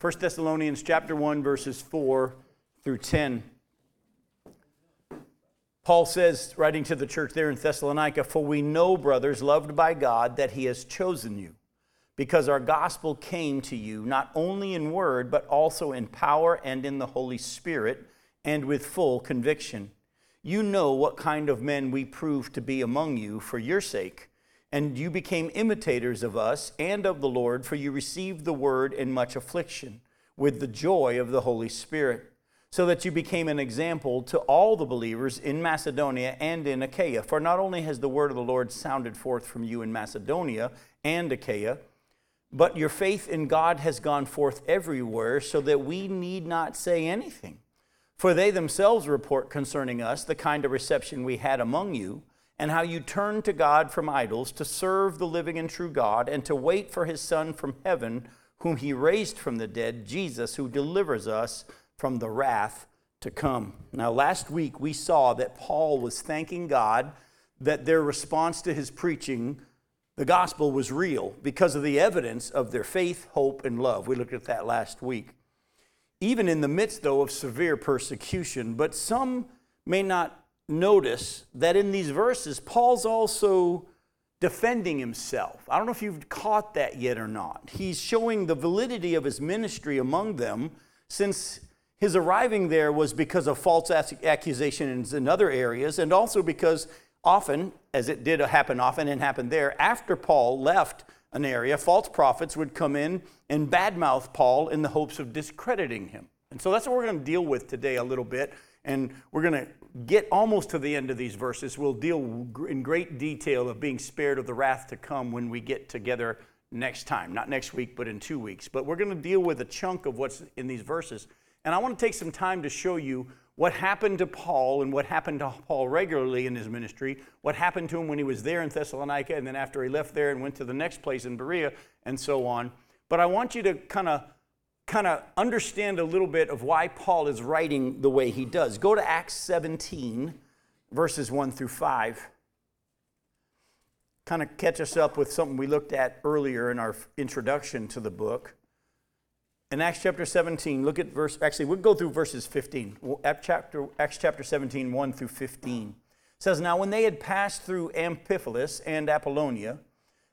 1 Thessalonians chapter 1 verses 4 through 10. Paul says, writing to the church there in Thessalonica, For we know, brothers, loved by God, that he has chosen you, because our gospel came to you not only in word, but also in power and in the Holy Spirit, and with full conviction. You know what kind of men we proved to be among you for your sake, and you became imitators of us and of the Lord, for you received the word in much affliction, with the joy of the Holy Spirit so that you became an example to all the believers in Macedonia and in Achaia. For not only has the word of the Lord sounded forth from you in Macedonia and Achaia, but your faith in God has gone forth everywhere, so that we need not say anything. For they themselves report concerning us the kind of reception we had among you, and how you turned to God from idols to serve the living and true God, and to wait for his Son from heaven, whom he raised from the dead, Jesus, who delivers us from the wrath to come. Now, last week we saw that Paul was thanking God that their response to his preaching, the gospel, was real because of the evidence of their faith, hope, and love. We looked at that last week. Even in the midst, though, of severe persecution, but some may not notice that in these verses, Paul's also defending himself. I don't know if you've caught that yet or not. He's showing the validity of his ministry among them since his arriving there was because of false accusations in other areas, and also because often, as it did happen often and happened there, after Paul left an area, false prophets would come in and badmouth Paul in the hopes of discrediting him. And so that's what we're going to deal with today a little bit. And we're going to get almost to the end of these verses. We'll deal in great detail of being spared of the wrath to come when we get together next time. Not next week, but in two weeks. But we're going to deal with a chunk of what's in these verses. And I want to take some time to show you what happened to Paul and what happened to Paul regularly in his ministry, what happened to him when he was there in Thessalonica, and then after he left there and went to the next place in Berea, and so on. But I want you to kind of kind of understand a little bit of why Paul is writing the way he does. Go to Acts 17, verses 1 through 5. Kind of catch us up with something we looked at earlier in our introduction to the book in Acts chapter 17, look at verse, actually, we'll go through verses 15. Acts chapter, Acts chapter 17, 1 through 15. It says, Now when they had passed through Amphipolis and Apollonia,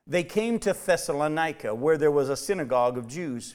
they came to Thessalonica, where there was a synagogue of Jews.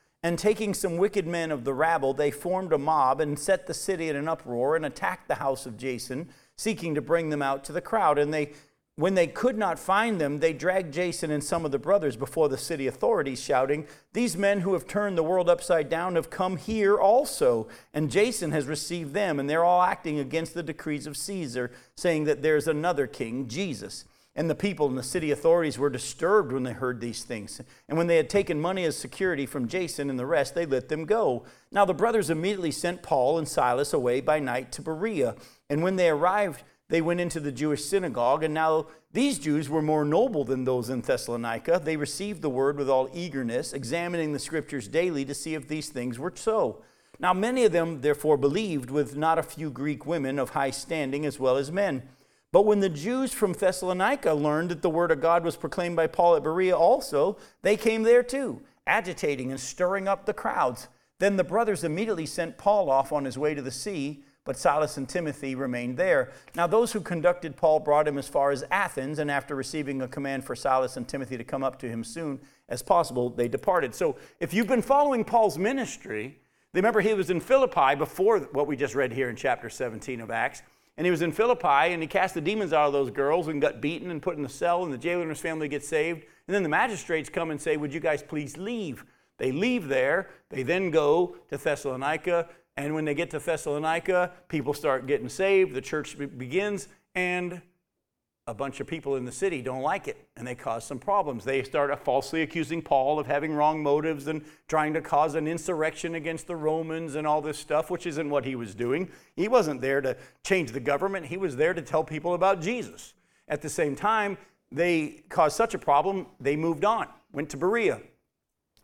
and taking some wicked men of the rabble, they formed a mob and set the city in an uproar and attacked the house of Jason, seeking to bring them out to the crowd. And they when they could not find them, they dragged Jason and some of the brothers before the city authorities, shouting, These men who have turned the world upside down have come here also, and Jason has received them, and they're all acting against the decrees of Caesar, saying that there's another king, Jesus. And the people and the city authorities were disturbed when they heard these things. And when they had taken money as security from Jason and the rest, they let them go. Now the brothers immediately sent Paul and Silas away by night to Berea. And when they arrived, they went into the Jewish synagogue, and now these Jews were more noble than those in Thessalonica. They received the word with all eagerness, examining the scriptures daily to see if these things were so. Now, many of them therefore believed, with not a few Greek women of high standing as well as men. But when the Jews from Thessalonica learned that the word of God was proclaimed by Paul at Berea also, they came there too, agitating and stirring up the crowds. Then the brothers immediately sent Paul off on his way to the sea but Silas and Timothy remained there. Now, those who conducted Paul brought him as far as Athens, and after receiving a command for Silas and Timothy to come up to him soon as possible, they departed. So, if you've been following Paul's ministry, remember he was in Philippi before what we just read here in chapter 17 of Acts. And he was in Philippi and he cast the demons out of those girls and got beaten and put in the cell, and the jailer and his family get saved. And then the magistrates come and say, Would you guys please leave? They leave there. They then go to Thessalonica. And when they get to Thessalonica, people start getting saved, the church begins, and a bunch of people in the city don't like it and they cause some problems. They start falsely accusing Paul of having wrong motives and trying to cause an insurrection against the Romans and all this stuff, which isn't what he was doing. He wasn't there to change the government, he was there to tell people about Jesus. At the same time, they caused such a problem, they moved on, went to Berea.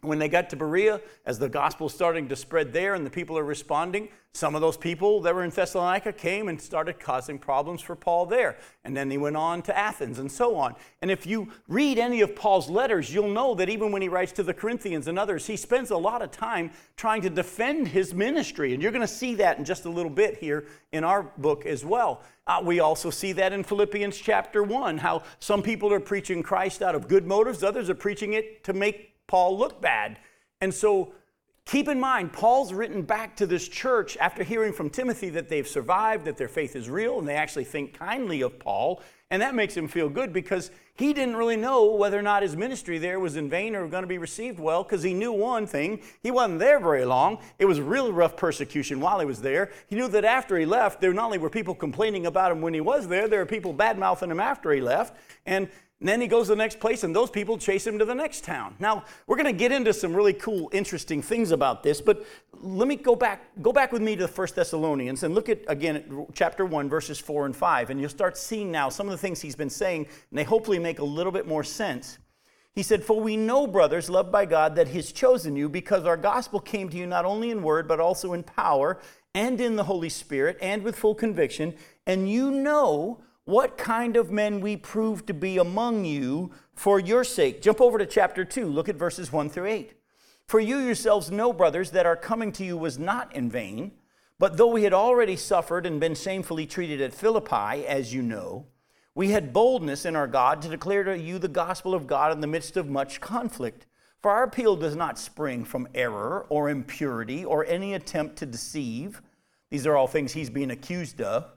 When they got to Berea, as the gospel starting to spread there and the people are responding, some of those people that were in Thessalonica came and started causing problems for Paul there. And then he went on to Athens and so on. And if you read any of Paul's letters, you'll know that even when he writes to the Corinthians and others, he spends a lot of time trying to defend his ministry. And you're going to see that in just a little bit here in our book as well. Uh, we also see that in Philippians chapter 1, how some people are preaching Christ out of good motives, others are preaching it to make Paul look bad. And so keep in mind, Paul's written back to this church after hearing from Timothy that they've survived, that their faith is real, and they actually think kindly of Paul. And that makes him feel good because he didn't really know whether or not his ministry there was in vain or going to be received well because he knew one thing he wasn't there very long. It was really rough persecution while he was there. He knew that after he left, there not only were people complaining about him when he was there, there were people bad mouthing him after he left. And and then he goes to the next place, and those people chase him to the next town. Now, we're going to get into some really cool, interesting things about this, but let me go back, go back with me to the First Thessalonians and look at, again, at chapter 1, verses 4 and 5, and you'll start seeing now some of the things he's been saying, and they hopefully make a little bit more sense. He said, For we know, brothers, loved by God, that He's chosen you because our gospel came to you not only in word, but also in power and in the Holy Spirit and with full conviction, and you know what kind of men we prove to be among you for your sake. Jump over to chapter 2, look at verses 1 through 8. For you yourselves know, brothers, that our coming to you was not in vain, but though we had already suffered and been shamefully treated at Philippi, as you know, we had boldness in our God to declare to you the gospel of God in the midst of much conflict. For our appeal does not spring from error or impurity or any attempt to deceive. These are all things he's being accused of.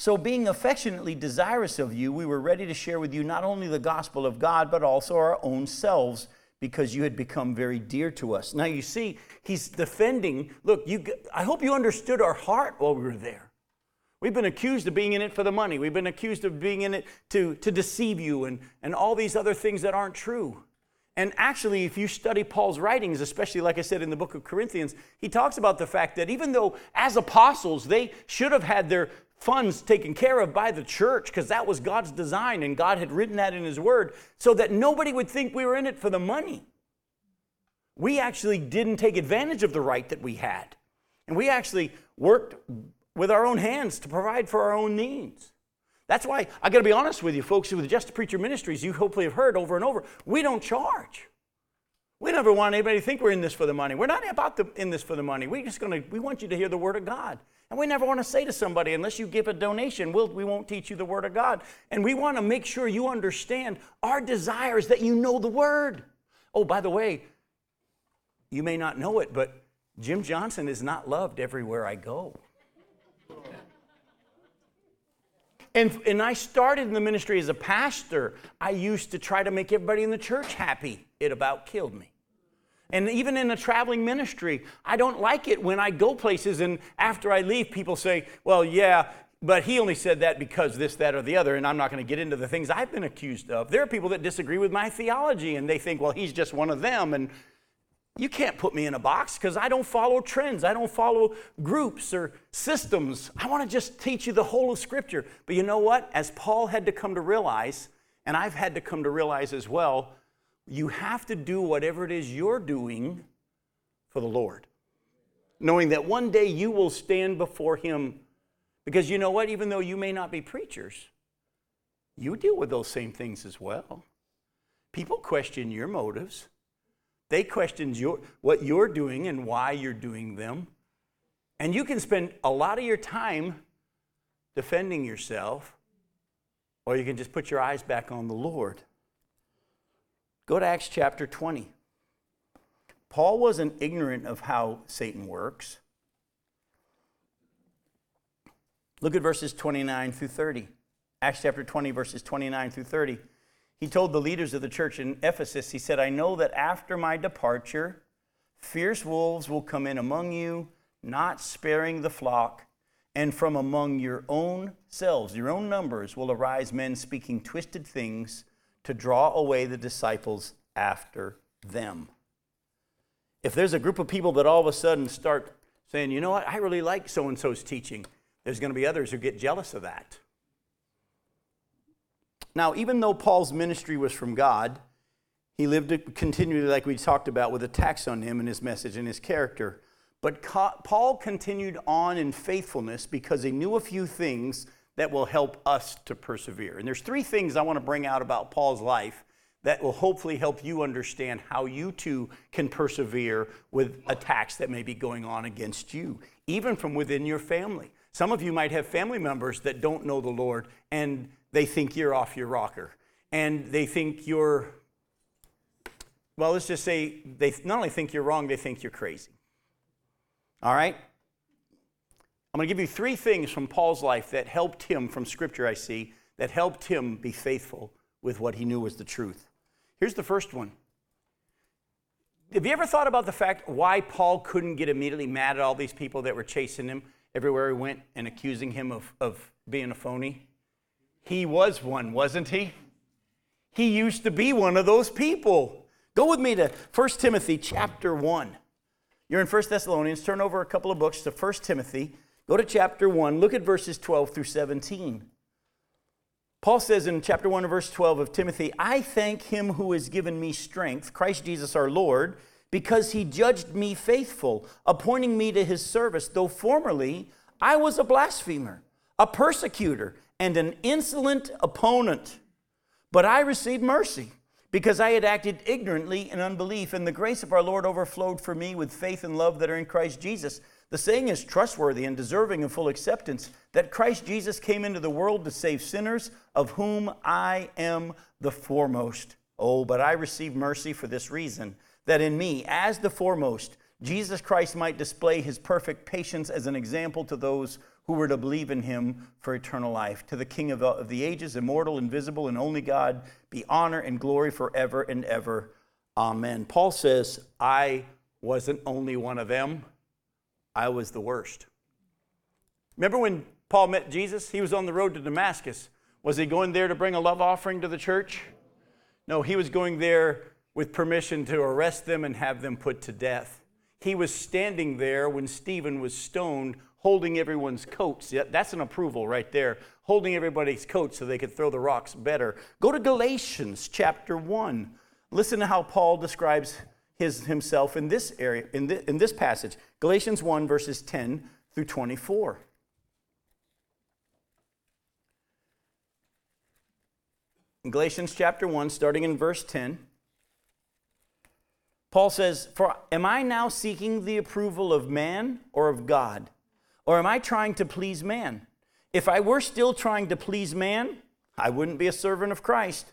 So, being affectionately desirous of you, we were ready to share with you not only the gospel of God, but also our own selves, because you had become very dear to us. Now, you see, he's defending. Look, you, I hope you understood our heart while we were there. We've been accused of being in it for the money. We've been accused of being in it to, to deceive you and, and all these other things that aren't true. And actually, if you study Paul's writings, especially like I said in the book of Corinthians, he talks about the fact that even though as apostles they should have had their funds taken care of by the church because that was God's design and God had written that in His Word so that nobody would think we were in it for the money. We actually didn't take advantage of the right that we had. And we actually worked with our own hands to provide for our own needs. That's why I got to be honest with you, folks, who with Just Preacher Ministries, you hopefully have heard over and over, we don't charge. We never want anybody to think we're in this for the money. We're not about the, in this for the money. We're just going to, we want you to hear the Word of God. And we never want to say to somebody, unless you give a donation, we'll, we won't teach you the Word of God. And we want to make sure you understand our desire is that you know the Word. Oh, by the way, you may not know it, but Jim Johnson is not loved everywhere I go. And, and I started in the ministry as a pastor. I used to try to make everybody in the church happy. It about killed me. And even in a traveling ministry, I don't like it when I go places and after I leave, people say, well, yeah, but he only said that because this, that, or the other, and I'm not going to get into the things I've been accused of. There are people that disagree with my theology and they think, well, he's just one of them. And you can't put me in a box because I don't follow trends. I don't follow groups or systems. I want to just teach you the whole of Scripture. But you know what? As Paul had to come to realize, and I've had to come to realize as well, you have to do whatever it is you're doing for the Lord, knowing that one day you will stand before Him. Because you know what? Even though you may not be preachers, you deal with those same things as well. People question your motives. They question your, what you're doing and why you're doing them. And you can spend a lot of your time defending yourself, or you can just put your eyes back on the Lord Go to Acts chapter 20. Paul wasn't ignorant of how Satan works. Look at verses 29 through 30. Acts chapter 20, verses 29 through 30. He told the leaders of the church in Ephesus, he said, I know that after my departure, fierce wolves will come in among you, not sparing the flock, and from among your own selves, your own numbers, will arise men speaking twisted things to draw away the disciples after them. If there's a group of people that all of a sudden start saying, you know what, I really like so and so's teaching, there's going to be others who get jealous of that. Now, even though Paul's ministry was from God, he lived continually, like we talked about, with attacks on him and his message and his character. But Paul continued on in faithfulness because he knew a few things that will help us to persevere. And there's three things I want to bring out about Paul's life that will hopefully help you understand how you too can persevere with attacks that may be going on against you, even from within your family. Some of you might have family members that don't know the Lord and they think you're off your rocker. And they think you're, well, let's just say they not only think you're wrong, they think you're crazy. All right? I'm going to give you three things from Paul's life that helped him, from scripture I see, that helped him be faithful with what he knew was the truth. Here's the first one. Have you ever thought about the fact why Paul couldn't get immediately mad at all these people that were chasing him everywhere he went and accusing him of, of being a phony? He was one, wasn't he? He used to be one of those people. Go with me to 1 Timothy chapter 1. You're in 1 Thessalonians, turn over a couple of books to 1 Timothy. Go to chapter 1, look at verses 12 through 17. Paul says in chapter 1 verse 12 of Timothy, I thank him who has given me strength, Christ Jesus our Lord, because he judged me faithful, appointing me to his service, though formerly I was a blasphemer, a persecutor, and an insolent opponent. But I received mercy because I had acted ignorantly in unbelief, and the grace of our Lord overflowed for me with faith and love that are in Christ Jesus. The saying is trustworthy and deserving of full acceptance that Christ Jesus came into the world to save sinners, of whom I am the foremost. Oh, but I receive mercy for this reason, that in me, as the foremost, Jesus Christ might display his perfect patience as an example to those who were to believe in him for eternal life. To the King of, of the ages, immortal, invisible, and only God, be honor and glory forever and ever. Amen. Paul says, I wasn't only one of them, I was the worst. Remember when Paul met Jesus? He was on the road to Damascus. Was he going there to bring a love offering to the church? No, he was going there with permission to arrest them and have them put to death. He was standing there when Stephen was stoned holding everyone's coats. That's an approval right there. Holding everybody's coats so they could throw the rocks better. Go to Galatians chapter 1. Listen to how Paul describes his, himself in this area, in, the, in this passage. Galatians 1, verses 10 through 24. In Galatians chapter 1, starting in verse 10, Paul says, For am I now seeking the approval of man or of God? Or am I trying to please man? If I were still trying to please man, I wouldn't be a servant of Christ.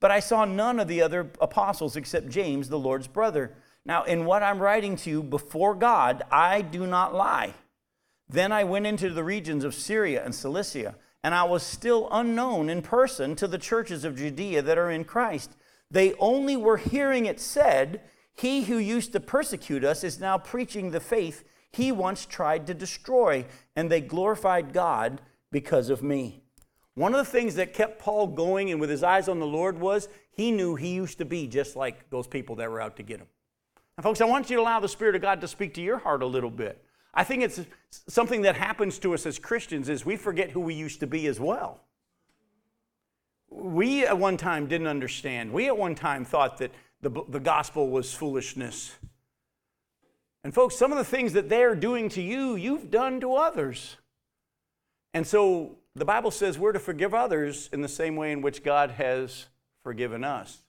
But I saw none of the other apostles except James, the Lord's brother. Now, in what I'm writing to you before God, I do not lie. Then I went into the regions of Syria and Cilicia, and I was still unknown in person to the churches of Judea that are in Christ. They only were hearing it said, He who used to persecute us is now preaching the faith he once tried to destroy, and they glorified God because of me. One of the things that kept Paul going and with his eyes on the Lord was he knew he used to be just like those people that were out to get him. And folks, I want you to allow the Spirit of God to speak to your heart a little bit. I think it's something that happens to us as Christians is we forget who we used to be as well. We at one time didn't understand. We at one time thought that the, the gospel was foolishness. And folks, some of the things that they're doing to you, you've done to others. And so the Bible says we're to forgive others in the same way in which God has forgiven us.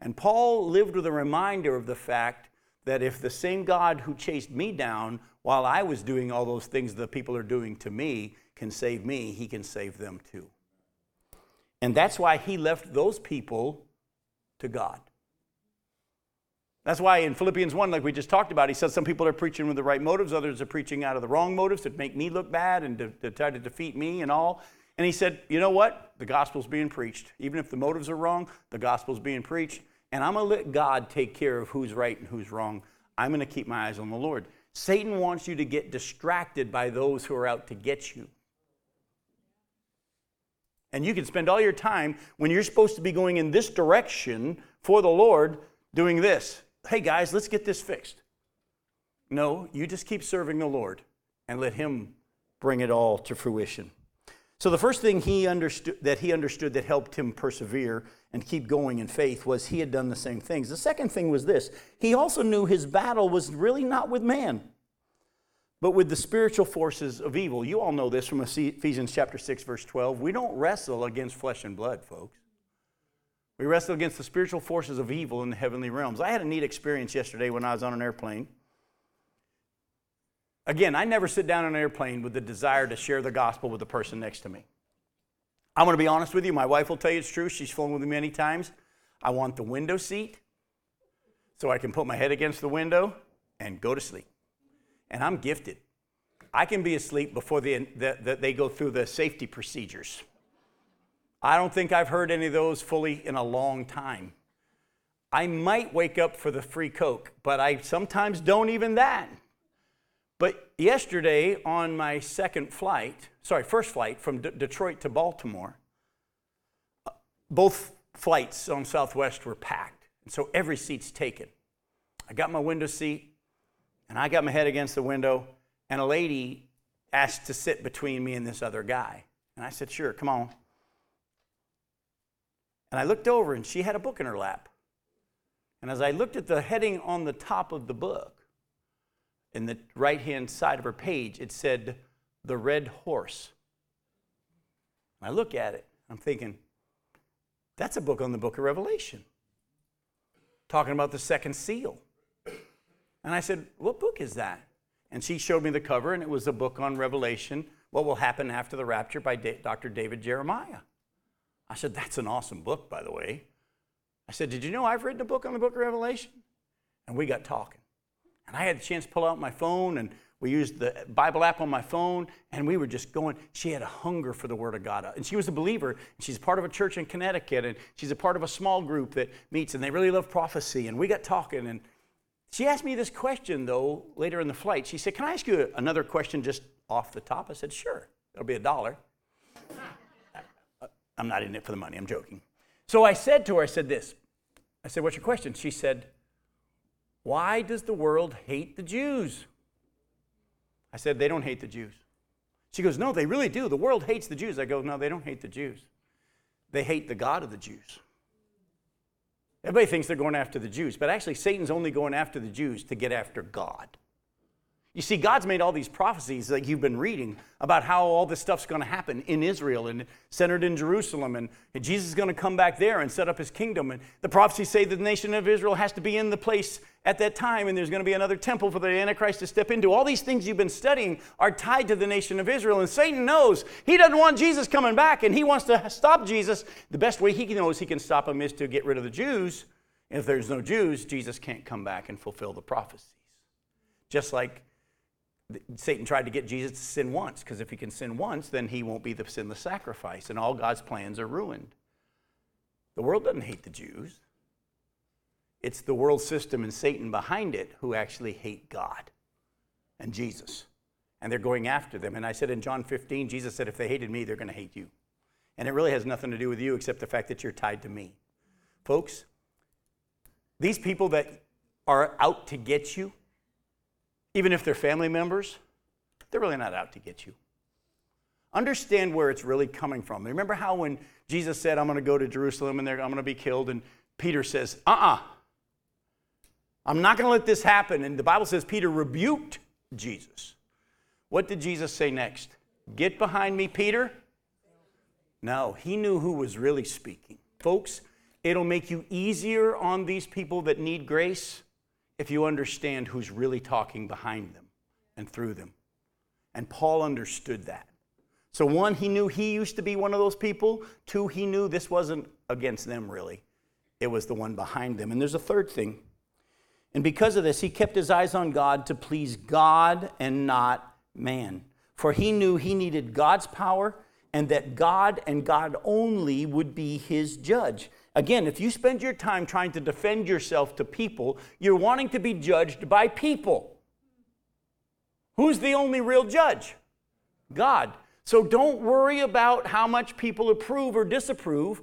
And Paul lived with a reminder of the fact that if the same God who chased me down while I was doing all those things the people are doing to me can save me, he can save them too. And that's why he left those people to God. That's why in Philippians 1, like we just talked about, he says some people are preaching with the right motives, others are preaching out of the wrong motives to make me look bad and to, to try to defeat me and all. And he said, you know what? The gospel's being preached. Even if the motives are wrong, the gospel's being preached. And I'm going to let God take care of who's right and who's wrong. I'm going to keep my eyes on the Lord. Satan wants you to get distracted by those who are out to get you. And you can spend all your time when you're supposed to be going in this direction for the Lord doing this. Hey guys, let's get this fixed. No, you just keep serving the Lord and let Him bring it all to fruition. So the first thing he understood that he understood that helped him persevere and keep going in faith was he had done the same things. The second thing was this. He also knew his battle was really not with man, but with the spiritual forces of evil. You all know this from Ephesians chapter 6 verse 12. We don't wrestle against flesh and blood, folks. We wrestle against the spiritual forces of evil in the heavenly realms. I had a neat experience yesterday when I was on an airplane. Again, I never sit down on an airplane with the desire to share the gospel with the person next to me. I'm going to be honest with you. My wife will tell you it's true. She's flown with me many times. I want the window seat so I can put my head against the window and go to sleep. And I'm gifted. I can be asleep before the, the, the, they go through the safety procedures. I don't think I've heard any of those fully in a long time. I might wake up for the free Coke, but I sometimes don't even that. But yesterday, on my second flight, sorry, first flight from D- Detroit to Baltimore, uh, both flights on Southwest were packed. And so every seat's taken. I got my window seat, and I got my head against the window, and a lady asked to sit between me and this other guy. And I said, Sure, come on. And I looked over, and she had a book in her lap. And as I looked at the heading on the top of the book, in the right hand side of her page, it said, The Red Horse. I look at it, I'm thinking, that's a book on the book of Revelation, talking about the second seal. And I said, What book is that? And she showed me the cover, and it was a book on Revelation, what will happen after the rapture by Dr. David Jeremiah. I said, That's an awesome book, by the way. I said, Did you know I've written a book on the book of Revelation? And we got talking. And I had the chance to pull out my phone and we used the Bible app on my phone, and we were just going. She had a hunger for the Word of God. And she was a believer, she's part of a church in Connecticut, and she's a part of a small group that meets, and they really love prophecy. And we got talking, and she asked me this question, though, later in the flight. She said, Can I ask you another question just off the top? I said, Sure. It'll be a dollar. I'm not in it for the money, I'm joking. So I said to her, I said this. I said, What's your question? She said, why does the world hate the Jews? I said, They don't hate the Jews. She goes, No, they really do. The world hates the Jews. I go, No, they don't hate the Jews. They hate the God of the Jews. Everybody thinks they're going after the Jews, but actually, Satan's only going after the Jews to get after God. You see, God's made all these prophecies that you've been reading about how all this stuff's going to happen in Israel and centered in Jerusalem, and, and Jesus is going to come back there and set up his kingdom. And the prophecies say that the nation of Israel has to be in the place at that time, and there's going to be another temple for the Antichrist to step into. All these things you've been studying are tied to the nation of Israel, and Satan knows he doesn't want Jesus coming back, and he wants to stop Jesus. The best way he knows he can stop him is to get rid of the Jews. And If there's no Jews, Jesus can't come back and fulfill the prophecies. Just like Satan tried to get Jesus to sin once, because if he can sin once, then he won't be the sinless sacrifice, and all God's plans are ruined. The world doesn't hate the Jews. It's the world system and Satan behind it who actually hate God. and Jesus. And they're going after them. And I said in John 15, Jesus said, if they hated me, they're going to hate you. And it really has nothing to do with you except the fact that you're tied to me. Folks, these people that are out to get you, even if they're family members, they're really not out to get you. Understand where it's really coming from. Remember how when Jesus said, I'm going to go to Jerusalem and I'm going to be killed, and Peter says, uh uh-uh. uh, I'm not going to let this happen. And the Bible says Peter rebuked Jesus. What did Jesus say next? Get behind me, Peter. No, he knew who was really speaking. Folks, it'll make you easier on these people that need grace if you understand who's really talking behind them and through them. And Paul understood that. So, one, he knew he used to be one of those people. Two, he knew this wasn't against them really, it was the one behind them. And there's a third thing. And because of this, he kept his eyes on God to please God and not man. For he knew he needed God's power and that God and God only would be his judge. Again, if you spend your time trying to defend yourself to people, you're wanting to be judged by people. Who's the only real judge? God. So don't worry about how much people approve or disapprove,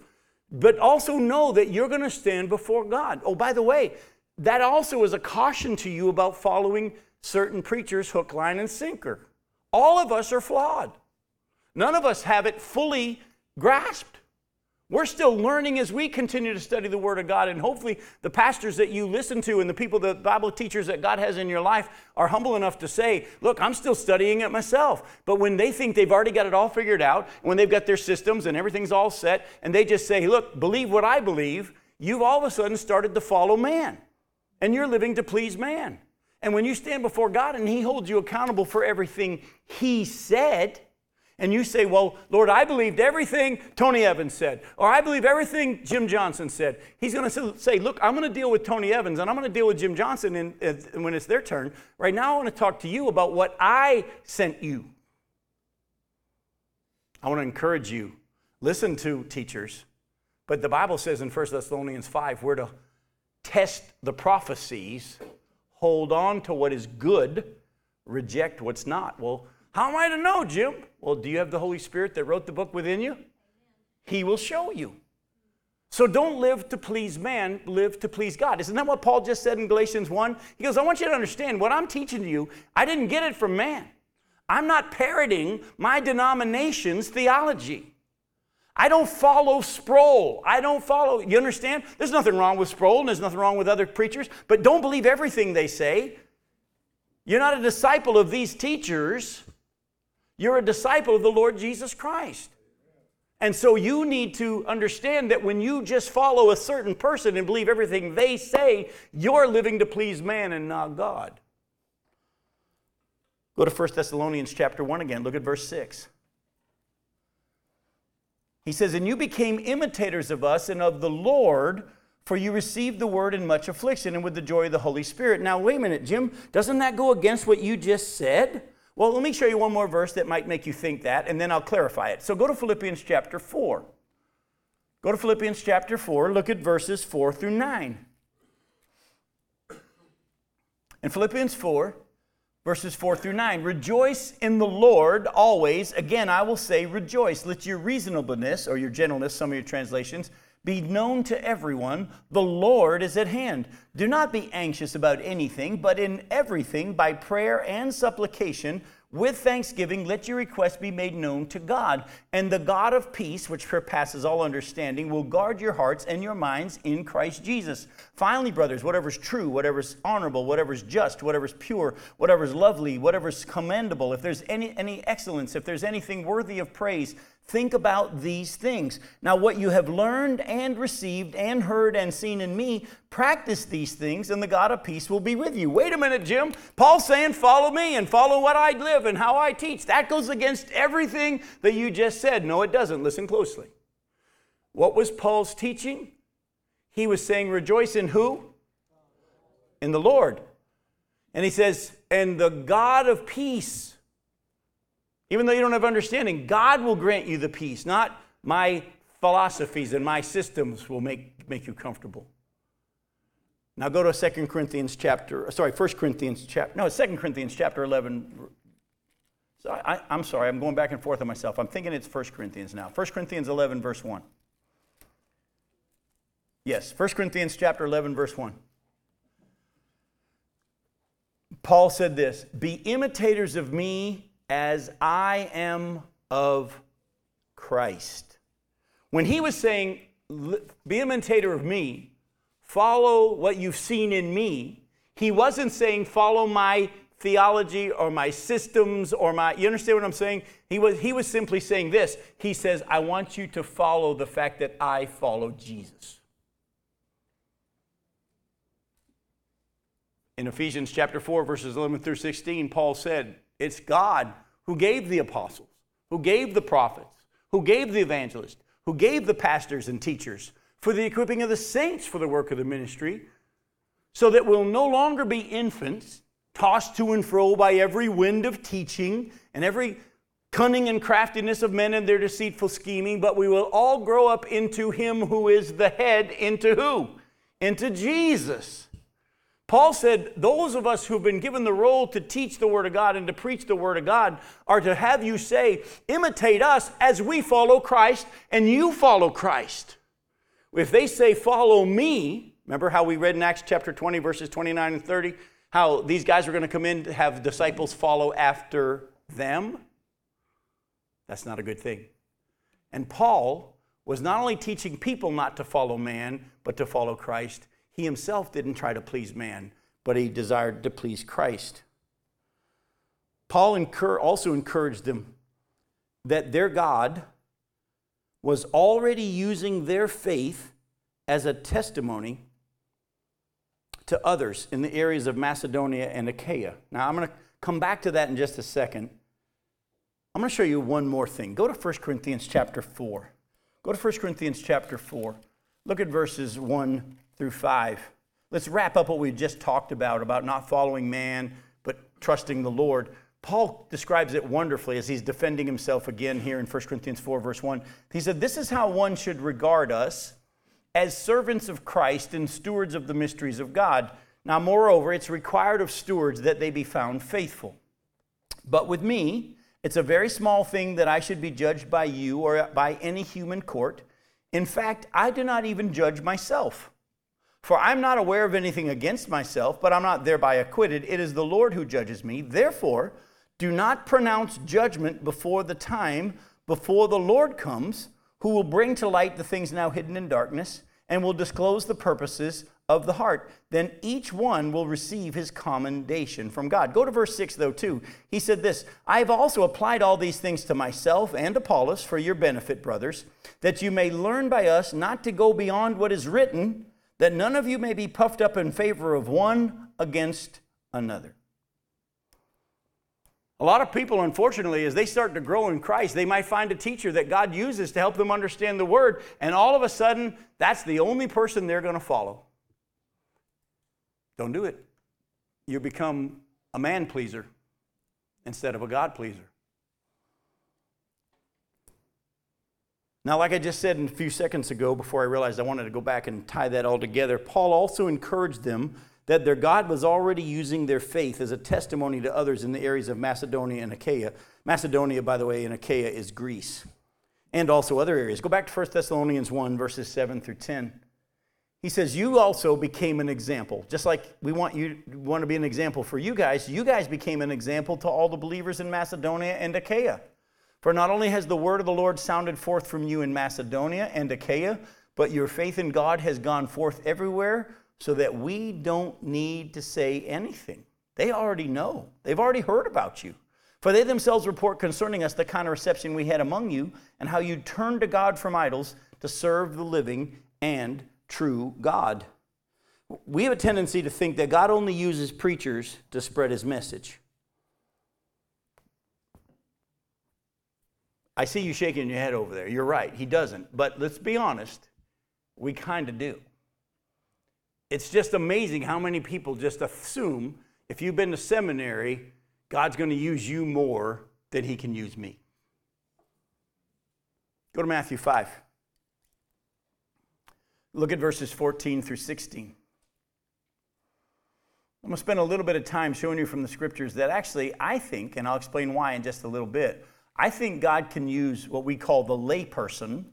but also know that you're going to stand before God. Oh, by the way, that also is a caution to you about following certain preachers hook, line, and sinker. All of us are flawed. None of us have it fully grasped. We're still learning as we continue to study the Word of God, and hopefully, the pastors that you listen to and the people, the Bible teachers that God has in your life, are humble enough to say, Look, I'm still studying it myself. But when they think they've already got it all figured out, when they've got their systems and everything's all set, and they just say, Look, believe what I believe, you've all of a sudden started to follow man, and you're living to please man. And when you stand before God and He holds you accountable for everything He said, and you say, Well, Lord, I believed everything Tony Evans said, or I believe everything Jim Johnson said, he's going to say, Look, I'm going to deal with Tony Evans and I'm going to deal with Jim Johnson in, in, when it's their turn. Right now, I want to talk to you about what I sent you. I want to encourage you listen to teachers, but the Bible says in 1 Thessalonians 5, we're to test the prophecies, hold on to what is good, reject what's not. Well, how am I to know, Jim? Well, do you have the Holy Spirit that wrote the book within you? He will show you. So don't live to please man, live to please God. Isn't that what Paul just said in Galatians 1? He goes, I want you to understand what I'm teaching you, I didn't get it from man. I'm not parroting my denomination's theology. I don't follow Sproul. I don't follow, you understand? There's nothing wrong with Sproul and there's nothing wrong with other preachers, but don't believe everything they say. You're not a disciple of these teachers. You're a disciple of the Lord Jesus Christ. And so you need to understand that when you just follow a certain person and believe everything they say, you're living to please man and not God. Go to 1 Thessalonians chapter 1 again. Look at verse 6. He says, And you became imitators of us and of the Lord, for you received the word in much affliction and with the joy of the Holy Spirit. Now, wait a minute, Jim. Doesn't that go against what you just said? Well, let me show you one more verse that might make you think that, and then I'll clarify it. So go to Philippians chapter 4. Go to Philippians chapter 4, look at verses 4 through 9. In Philippians 4, verses 4 through 9, rejoice in the Lord always. Again, I will say rejoice. Let your reasonableness, or your gentleness, some of your translations, be known to everyone, the Lord is at hand. Do not be anxious about anything, but in everything, by prayer and supplication, with thanksgiving, let your requests be made known to God. And the God of peace, which surpasses all understanding, will guard your hearts and your minds in Christ Jesus. Finally, brothers, whatever's true, whatever's honorable, whatever's just, whatever's pure, whatever's lovely, whatever's commendable, if there's any, any excellence, if there's anything worthy of praise, Think about these things. Now, what you have learned and received and heard and seen in me, practice these things, and the God of peace will be with you. Wait a minute, Jim. Paul's saying, follow me and follow what I live and how I teach. That goes against everything that you just said. No, it doesn't. Listen closely. What was Paul's teaching? He was saying, rejoice in who? In the Lord. And he says, and the God of peace even though you don't have understanding, God will grant you the peace, not my philosophies and my systems will make, make you comfortable. Now go to 2 Corinthians chapter, sorry, 1 Corinthians chapter, no, 2 Corinthians chapter 11. So I, am sorry, I'm going back and forth on myself. I'm thinking it's 1 Corinthians now. 1 Corinthians 11, verse 1. Yes, 1 Corinthians chapter 11, verse 1. Paul said this Be imitators of me as I am of Christ. When he was saying, Be imitator of me, follow what you've seen in me, he wasn't saying, Follow my theology or my systems or my you understand what i'm saying? He was he was simply saying this. He says i want you to follow the fact that i follow jesus. In ephesians chapter 4 verses 11 through 16 paul said it's god who gave the apostles who gave the prophets who gave the evangelists who gave the pastors and teachers for the equipping of the saints for the work of the ministry so that we'll no longer be infants tossed to and fro by every wind of teaching and every cunning and craftiness of men and their deceitful scheming, but we will all grow up into him who is the head, into who? Into Jesus. Paul said, Those of us who've been given the role to teach the Word of God and to preach the Word of God are to have you say, Imitate us as we follow Christ and you follow Christ. If they say, Follow me, remember how we read in Acts chapter 20, verses 29 and 30? how these guys were going to come in to have disciples follow after them. That's not a good thing. And Paul was not only teaching people not to follow man, but to follow Christ. He himself didn't try to please man, but he desired to please Christ. Paul also encouraged them that their God was already using their faith as a testimony to others in the areas of Macedonia and Achaia. Now, I'm going to come back to that in just a second. I'm going to show you one more thing. Go to 1 Corinthians chapter 4. Go to 1 Corinthians chapter 4. Look at verses 1 through 5. Let's wrap up what we just talked about, about not following man, but trusting the Lord. Paul describes it wonderfully as he's defending himself again here in 1 Corinthians 4, verse 1. He said, This is how one should regard us as servants of Christ and stewards of the mysteries of God. Now, moreover, it's required of stewards that they be found faithful. But with me, it's a very small thing that I should be judged by you or by any human court. In fact, I do not even judge myself. For I'm not aware of anything against myself, but I'm not thereby acquitted. It is the Lord who judges me. Therefore, do not pronounce judgment before the time, before the Lord comes, who will bring to light the things now hidden in darkness and will disclose the purposes of the heart. Then each one will receive his commendation from God. Go to verse 6, though, too. He said this I have also applied all these things to myself and Apollos for your benefit, brothers, that you may learn by us not to go beyond what is written, that none of you may be puffed up in favor of one against another. A lot of people, unfortunately, as they start to grow in Christ, they might find a teacher that God uses to help them understand the Word, and all of a sudden, that's the only person they're going to follow. Don't do it. You become a man pleaser instead of a God pleaser. Now, like I just said in a few seconds ago, before I realized I wanted to go back and tie that all together, Paul also encouraged them that their God was already using their faith as a testimony to others in the areas of Macedonia and Achaia. Macedonia, by the way, and Achaia is Greece, and also other areas. Go back to 1 Thessalonians 1, verses 7 through 10. He says, You also became an example. Just like we want you want to be an example for you guys, you guys became an example to all the believers in Macedonia and Achaia. For not only has the word of the Lord sounded forth from you in Macedonia and Achaia, but your faith in God has gone forth everywhere so that we don't need to say anything. They already know, they've already heard about you. For they themselves report concerning us the kind of reception we had among you, and how you turned to God from idols to serve the living and true God. We have a tendency to think that God only uses preachers to spread his message. I see you shaking your head over there. You're right, he doesn't. But let's be honest, we kind of do it's just amazing how many people just assume if you've been to seminary, God's going to use you more than he can use me. Go to Matthew 5. Look at verses 14 through 16. I'm going to spend a little bit of time showing you from the scriptures that actually I think, and I'll explain why in just a little bit, I think God can use what we call the layperson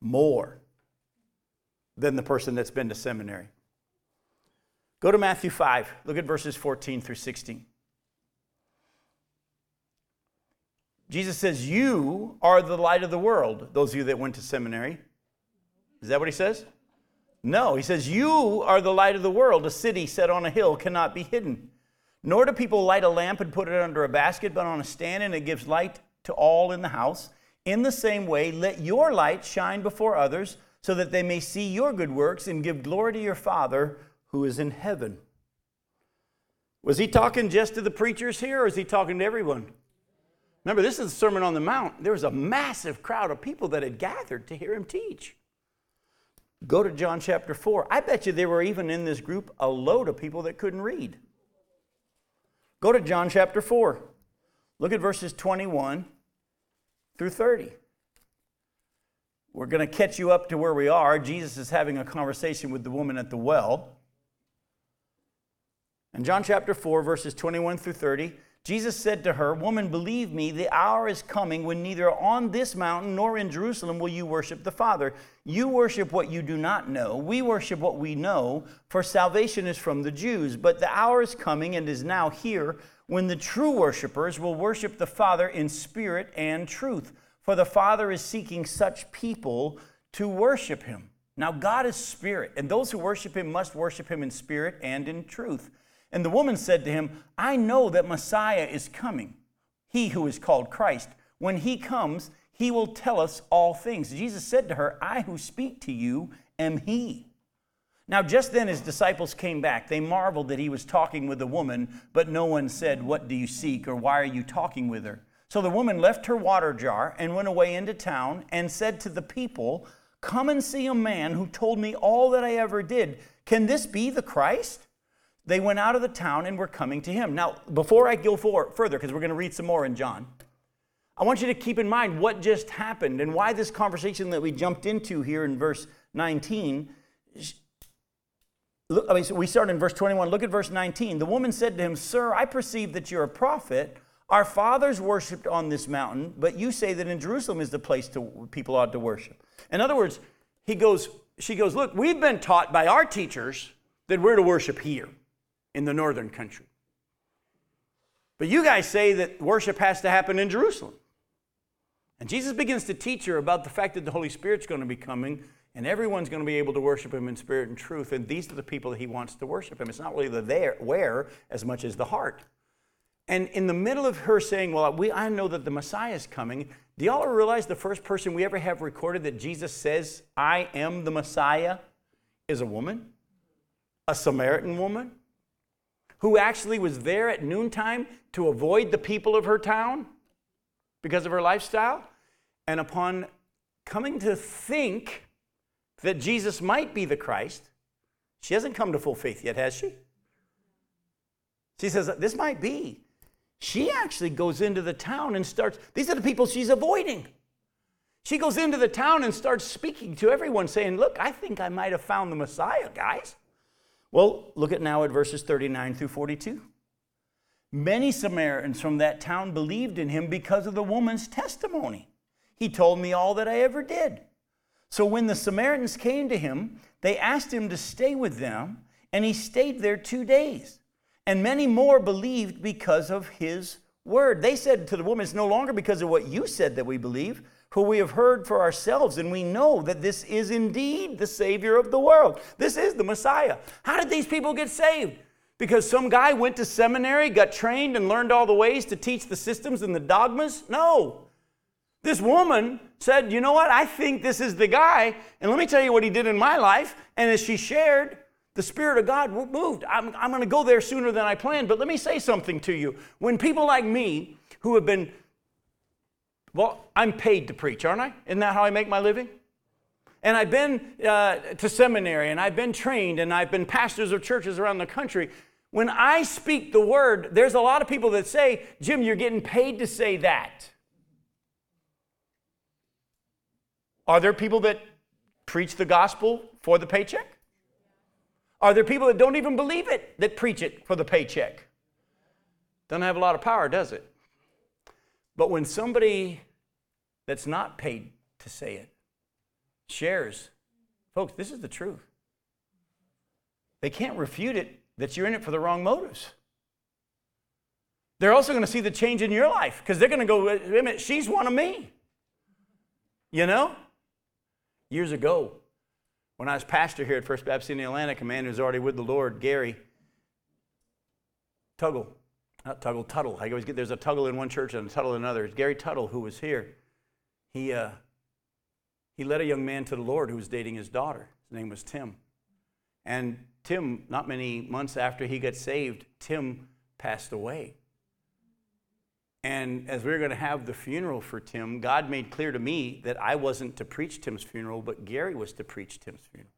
more than the person that's been to seminary. Go to Matthew 5. Look at verses 14 through 16. Jesus says, You are the light of the world, those of you that went to seminary. Is that what he says? No, he says, You are the light of the world. A city set on a hill cannot be hidden. Nor do people light a lamp and put it under a basket, but on a stand, and it gives light to all in the house. In the same way, let your light shine before others, so that they may see your good works and give glory to your Father who is in heaven. Was he talking just to the preachers here, or is he talking to everyone? Remember, this is the Sermon on the Mount. There was a massive crowd of people that had gathered to hear him teach. Go to John chapter 4. I bet you there were even in this group a load of people that couldn't read. Go to John chapter 4. Look at verses 21 through 30. We're going to catch you up to where we are. Jesus is having a conversation with the woman at the well. In John chapter 4, verses 21 through 30, Jesus said to her, Woman, believe me, the hour is coming when neither on this mountain nor in Jerusalem will you worship the Father. You worship what you do not know. We worship what we know, for salvation is from the Jews. But the hour is coming and is now here when the true worshipers will worship the Father in spirit and truth. For the Father is seeking such people to worship him. Now, God is spirit, and those who worship him must worship him in spirit and in truth. And the woman said to him, I know that Messiah is coming, he who is called Christ. When he comes, he will tell us all things. Jesus said to her, I who speak to you am he. Now, just then his disciples came back. They marveled that he was talking with the woman, but no one said, What do you seek, or why are you talking with her? So the woman left her water jar and went away into town and said to the people, Come and see a man who told me all that I ever did. Can this be the Christ? They went out of the town and were coming to him. Now, before I go for, further, because we're going to read some more in John, I want you to keep in mind what just happened and why this conversation that we jumped into here in verse 19. Look, I mean, so we start in verse 21. Look at verse 19. The woman said to him, Sir, I perceive that you're a prophet. Our fathers worshipped on this mountain, but you say that in Jerusalem is the place to people ought to worship. In other words, he goes, she goes, Look, we've been taught by our teachers that we're to worship here in the northern country. But you guys say that worship has to happen in Jerusalem. And Jesus begins to teach her about the fact that the Holy Spirit's going to be coming and everyone's going to be able to worship him in spirit and truth. And these are the people that he wants to worship him. It's not really the there, where as much as the heart. And in the middle of her saying, Well, we, I know that the Messiah is coming, do y'all realize the first person we ever have recorded that Jesus says, I am the Messiah, is a woman? A Samaritan woman? who actually was there at noontime to avoid the people of her town because of her lifestyle. And upon coming to think that Jesus might be the Christ, she hasn't come to full faith yet, has she? She says, This might be. She actually goes into the town and starts, these are the people she's avoiding. She goes into the town and starts speaking to everyone, saying, Look, I think I might have found the Messiah, guys. Well, look at now at verses 39 through 42. Many Samaritans from that town believed in him because of the woman's testimony. He told me all that I ever did. So when the Samaritans came to him, they asked him to stay with them, and he stayed there two days. And many more believed because of his word. They said to the woman, It's no longer because of what you said that we believe, for we have heard for ourselves, and we know that this is indeed the Savior of the world. This is the Messiah. How did these people get saved? Because some guy went to seminary, got trained, and learned all the ways to teach the systems and the dogmas? No. This woman said, You know what? I think this is the guy. And let me tell you what he did in my life. And as she shared, the Spirit of God moved. I'm, I'm going to go there sooner than I planned. But let me say something to you. When people like me, who have been well, I'm paid to preach, aren't I? Isn't that how I make my living? And I've been uh, to seminary and I've been trained and I've been pastors of churches around the country. When I speak the word, there's a lot of people that say, Jim, you're getting paid to say that. Are there people that preach the gospel for the paycheck? Are there people that don't even believe it that preach it for the paycheck? Doesn't have a lot of power, does it? But when somebody that's not paid to say it shares, folks, this is the truth. They can't refute it that you're in it for the wrong motives. They're also going to see the change in your life because they're going to go, wait a minute, she's one of me. You know? Years ago, when I was pastor here at First Baptist in Atlantic, a man who's already with the Lord, Gary Tuggle, not Tuggle, Tuttle. I always get there's a Tuggle in one church and a Tuttle in another. It's Gary Tuttle, who was here, he, uh, he led a young man to the Lord who was dating his daughter. His name was Tim. And Tim, not many months after he got saved, Tim passed away. And as we were going to have the funeral for Tim, God made clear to me that I wasn't to preach Tim's funeral, but Gary was to preach Tim's funeral.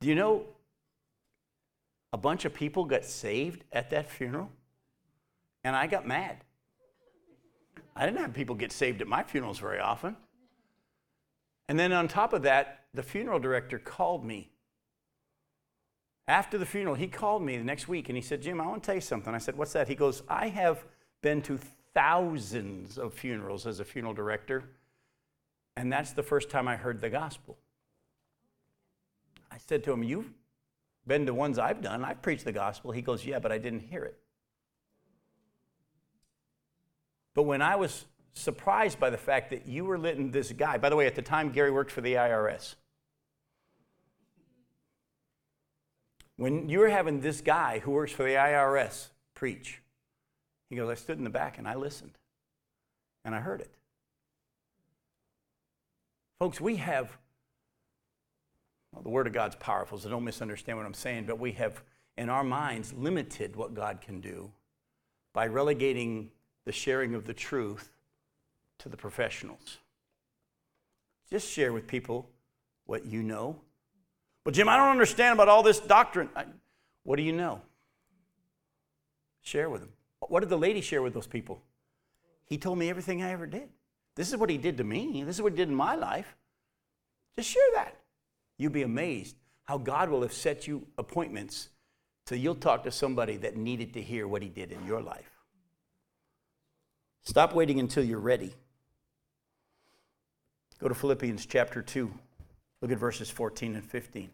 Do you know a bunch of people got saved at that funeral? And I got mad. I didn't have people get saved at my funerals very often. And then on top of that, the funeral director called me. After the funeral, he called me the next week and he said, Jim, I want to tell you something. I said, What's that? He goes, I have been to thousands of funerals as a funeral director, and that's the first time I heard the gospel. I said to him, You've been to ones I've done. I've preached the gospel. He goes, Yeah, but I didn't hear it. But when I was surprised by the fact that you were letting this guy, by the way, at the time, Gary worked for the IRS. When you were having this guy who works for the IRS preach, he goes, I stood in the back and I listened and I heard it. Folks, we have, well, the Word of God's powerful, so don't misunderstand what I'm saying, but we have, in our minds, limited what God can do by relegating the sharing of the truth to the professionals. Just share with people what you know. Well, Jim, I don't understand about all this doctrine. I, what do you know? Share with them. What did the lady share with those people? He told me everything I ever did. This is what he did to me. This is what he did in my life. Just share that. You'll be amazed how God will have set you appointments so you'll talk to somebody that needed to hear what he did in your life. Stop waiting until you're ready. Go to Philippians chapter 2. Look at verses 14 and 15.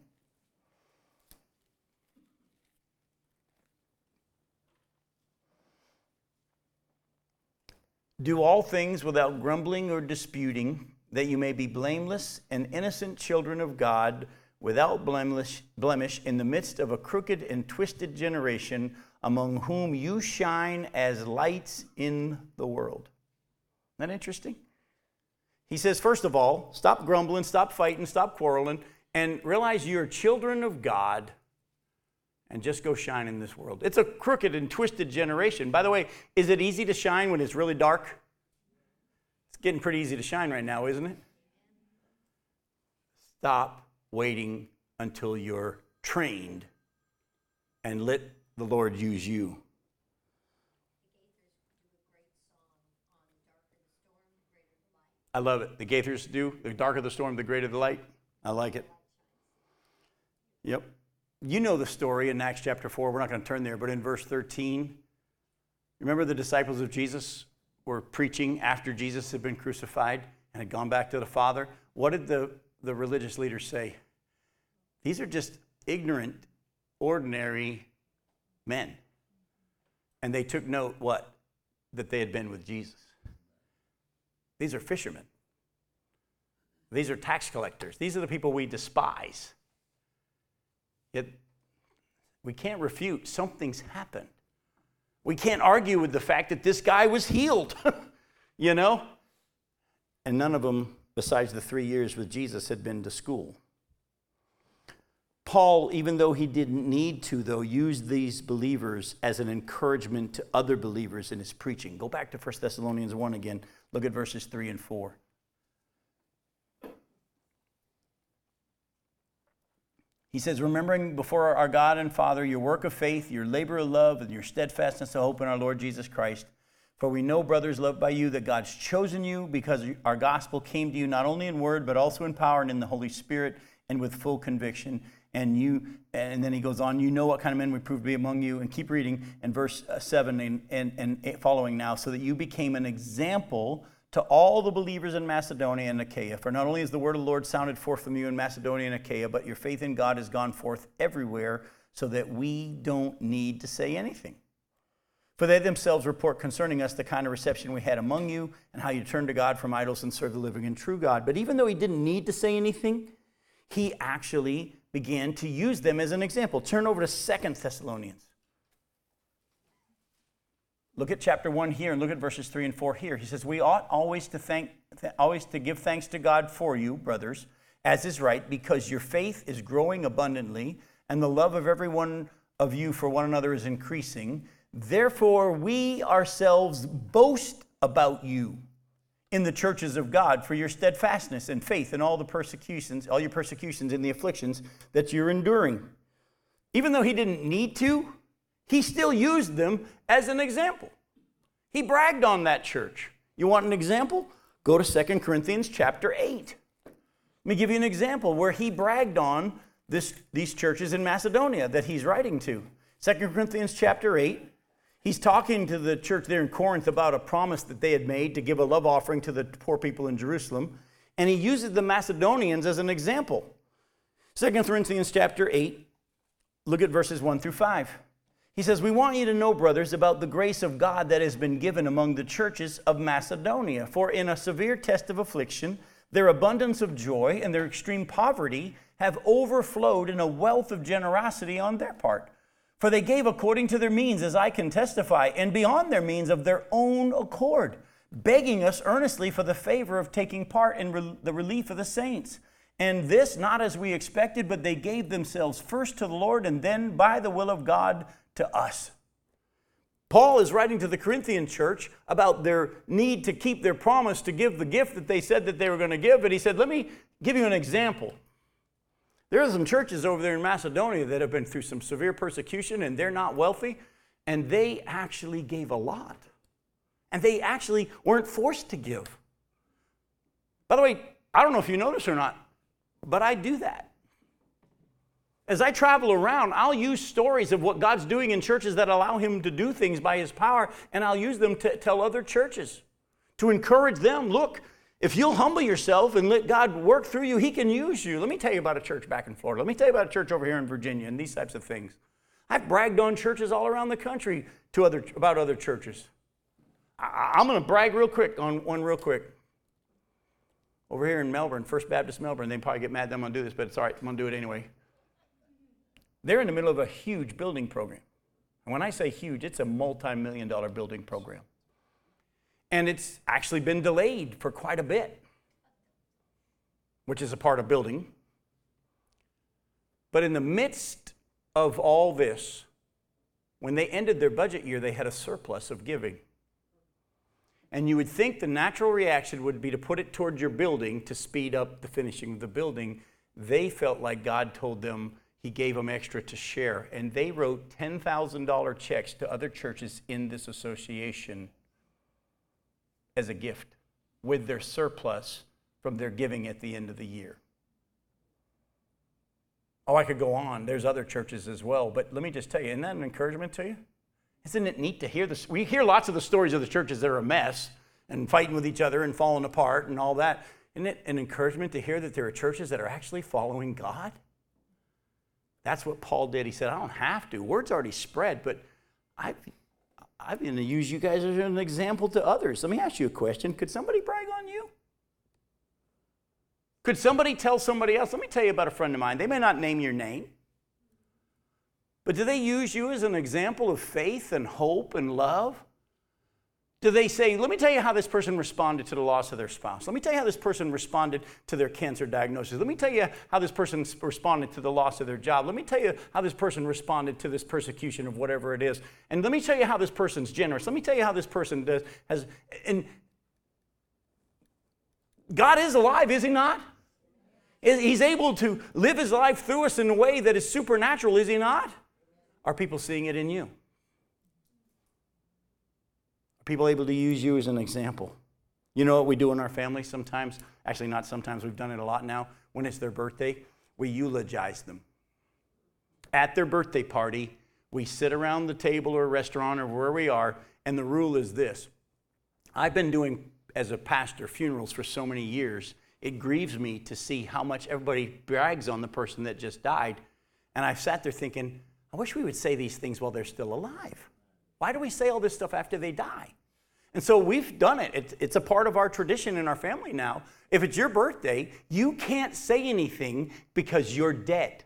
Do all things without grumbling or disputing, that you may be blameless and innocent children of God, without blemish, blemish in the midst of a crooked and twisted generation, among whom you shine as lights in the world. Isn't that interesting? He says, first of all, stop grumbling, stop fighting, stop quarreling, and realize you're children of God and just go shine in this world. It's a crooked and twisted generation. By the way, is it easy to shine when it's really dark? It's getting pretty easy to shine right now, isn't it? Stop waiting until you're trained and let the Lord use you. I love it. The Gaithers do. The darker the storm, the greater the light. I like it. Yep. You know the story in Acts chapter 4. We're not going to turn there, but in verse 13, remember the disciples of Jesus were preaching after Jesus had been crucified and had gone back to the Father? What did the, the religious leaders say? These are just ignorant, ordinary men. And they took note what? That they had been with Jesus. These are fishermen. These are tax collectors. These are the people we despise. Yet we can't refute something's happened. We can't argue with the fact that this guy was healed, you know? And none of them, besides the three years with Jesus, had been to school. Paul, even though he didn't need to, though, used these believers as an encouragement to other believers in his preaching. Go back to 1 Thessalonians 1 again. Look at verses 3 and 4. He says, Remembering before our God and Father your work of faith, your labor of love, and your steadfastness of hope in our Lord Jesus Christ. For we know, brothers loved by you, that God's chosen you because our gospel came to you not only in word, but also in power and in the Holy Spirit and with full conviction. And you, and then he goes on, you know what kind of men we proved to be among you. And keep reading in verse uh, 7 and, and, and following now, so that you became an example to all the believers in Macedonia and Achaia. For not only is the word of the Lord sounded forth from you in Macedonia and Achaia, but your faith in God has gone forth everywhere, so that we don't need to say anything. For they themselves report concerning us the kind of reception we had among you and how you turned to God from idols and served the living and true God. But even though he didn't need to say anything, he actually began to use them as an example. Turn over to Second Thessalonians. Look at chapter 1 here and look at verses 3 and 4 here. He says, "We ought always to thank always to give thanks to God for you, brothers, as is right, because your faith is growing abundantly and the love of every one of you for one another is increasing." Therefore, we ourselves boast about you in the churches of God for your steadfastness and faith in all the persecutions, all your persecutions and the afflictions that you're enduring. Even though he didn't need to, he still used them as an example. He bragged on that church. You want an example? Go to 2 Corinthians chapter 8. Let me give you an example where he bragged on this, these churches in Macedonia that he's writing to. 2 Corinthians chapter 8, He's talking to the church there in Corinth about a promise that they had made to give a love offering to the poor people in Jerusalem, and he uses the Macedonians as an example. 2 Corinthians chapter 8, look at verses 1 through 5. He says, We want you to know, brothers, about the grace of God that has been given among the churches of Macedonia. For in a severe test of affliction, their abundance of joy and their extreme poverty have overflowed in a wealth of generosity on their part. For they gave according to their means, as I can testify, and beyond their means of their own accord, begging us earnestly for the favor of taking part in re- the relief of the saints. And this not as we expected, but they gave themselves first to the Lord and then by the will of God to us. Paul is writing to the Corinthian church about their need to keep their promise to give the gift that they said that they were going to give, but he said, Let me give you an example. There are some churches over there in Macedonia that have been through some severe persecution and they're not wealthy, and they actually gave a lot. And they actually weren't forced to give. By the way, I don't know if you notice or not, but I do that. As I travel around, I'll use stories of what God's doing in churches that allow Him to do things by His power, and I'll use them to tell other churches to encourage them look, if you'll humble yourself and let God work through you, He can use you. Let me tell you about a church back in Florida. Let me tell you about a church over here in Virginia and these types of things. I've bragged on churches all around the country to other, about other churches. I, I'm going to brag real quick on one real quick. Over here in Melbourne, First Baptist Melbourne, they probably get mad that I'm going to do this, but it's all right. I'm going to do it anyway. They're in the middle of a huge building program. And when I say huge, it's a multi million dollar building program and it's actually been delayed for quite a bit, which is a part of building. But in the midst of all this, when they ended their budget year, they had a surplus of giving. And you would think the natural reaction would be to put it towards your building to speed up the finishing of the building. They felt like God told them He gave them extra to share. And they wrote $10,000 checks to other churches in this association as a gift with their surplus from their giving at the end of the year. Oh, I could go on. There's other churches as well. But let me just tell you, isn't that an encouragement to you? Isn't it neat to hear this? We hear lots of the stories of the churches that are a mess and fighting with each other and falling apart and all that. Isn't it an encouragement to hear that there are churches that are actually following God? That's what Paul did. He said, I don't have to. Word's already spread, but I've I'm going to use you guys as an example to others. Let me ask you a question. Could somebody brag on you? Could somebody tell somebody else? Let me tell you about a friend of mine. They may not name your name, but do they use you as an example of faith and hope and love? Do they say, let me tell you how this person responded to the loss of their spouse? Let me tell you how this person responded to their cancer diagnosis. Let me tell you how this person responded to the loss of their job. Let me tell you how this person responded to this persecution of whatever it is. And let me tell you how this person's generous. Let me tell you how this person does, has. And God is alive, is He not? He's able to live His life through us in a way that is supernatural, is He not? Are people seeing it in you? People able to use you as an example? You know what we do in our family sometimes? Actually, not sometimes, we've done it a lot now. When it's their birthday, we eulogize them. At their birthday party, we sit around the table or restaurant or where we are, and the rule is this I've been doing, as a pastor, funerals for so many years. It grieves me to see how much everybody brags on the person that just died. And I've sat there thinking, I wish we would say these things while they're still alive. Why do we say all this stuff after they die? And so we've done it. It's, a part of our tradition in our family now. If it's your birthday, you can't say anything because you're dead.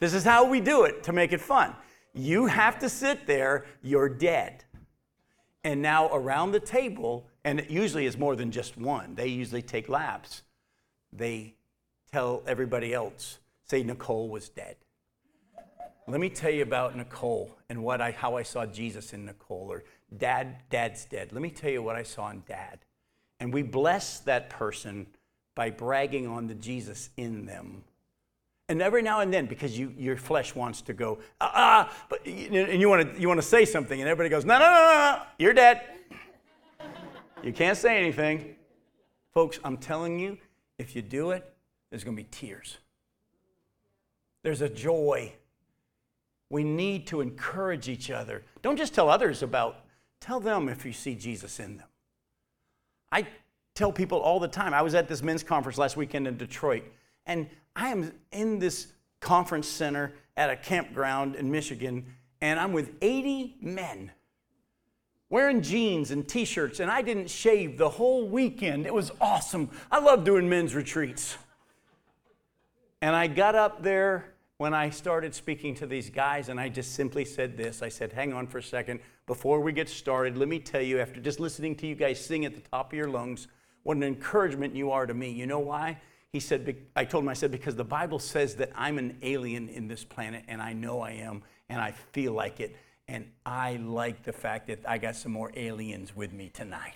This is how we do it to make it fun. You have to sit there, you're dead. And now around the table, and it usually is more than just one, they usually take laps. They tell everybody else, say Nicole was dead. Let me tell you about Nicole and what I, how I saw Jesus in Nicole, or Dad, Dad's dead. Let me tell you what I saw in Dad. And we bless that person by bragging on the Jesus in them and every now and then, because you, your flesh wants to go, ah, ah but, and you want to you want to say something, and everybody goes, no, no, no, no, no, you're dead. you can't say anything. Folks, I'm telling you, if you do it, there's going to be tears. There's a joy. We need to encourage each other. Don't just tell others about, tell them if you see Jesus in them. I tell people all the time. I was at this men's conference last weekend in Detroit, and I am in this conference center at a campground in Michigan, and I'm with 80 men wearing jeans and t shirts, and I didn't shave the whole weekend. It was awesome. I love doing men's retreats. And I got up there when I started speaking to these guys, and I just simply said this I said, Hang on for a second. Before we get started, let me tell you, after just listening to you guys sing at the top of your lungs, what an encouragement you are to me. You know why? he said, I told him, I said, because the Bible says that I'm an alien in this planet, and I know I am, and I feel like it. And I like the fact that I got some more aliens with me tonight.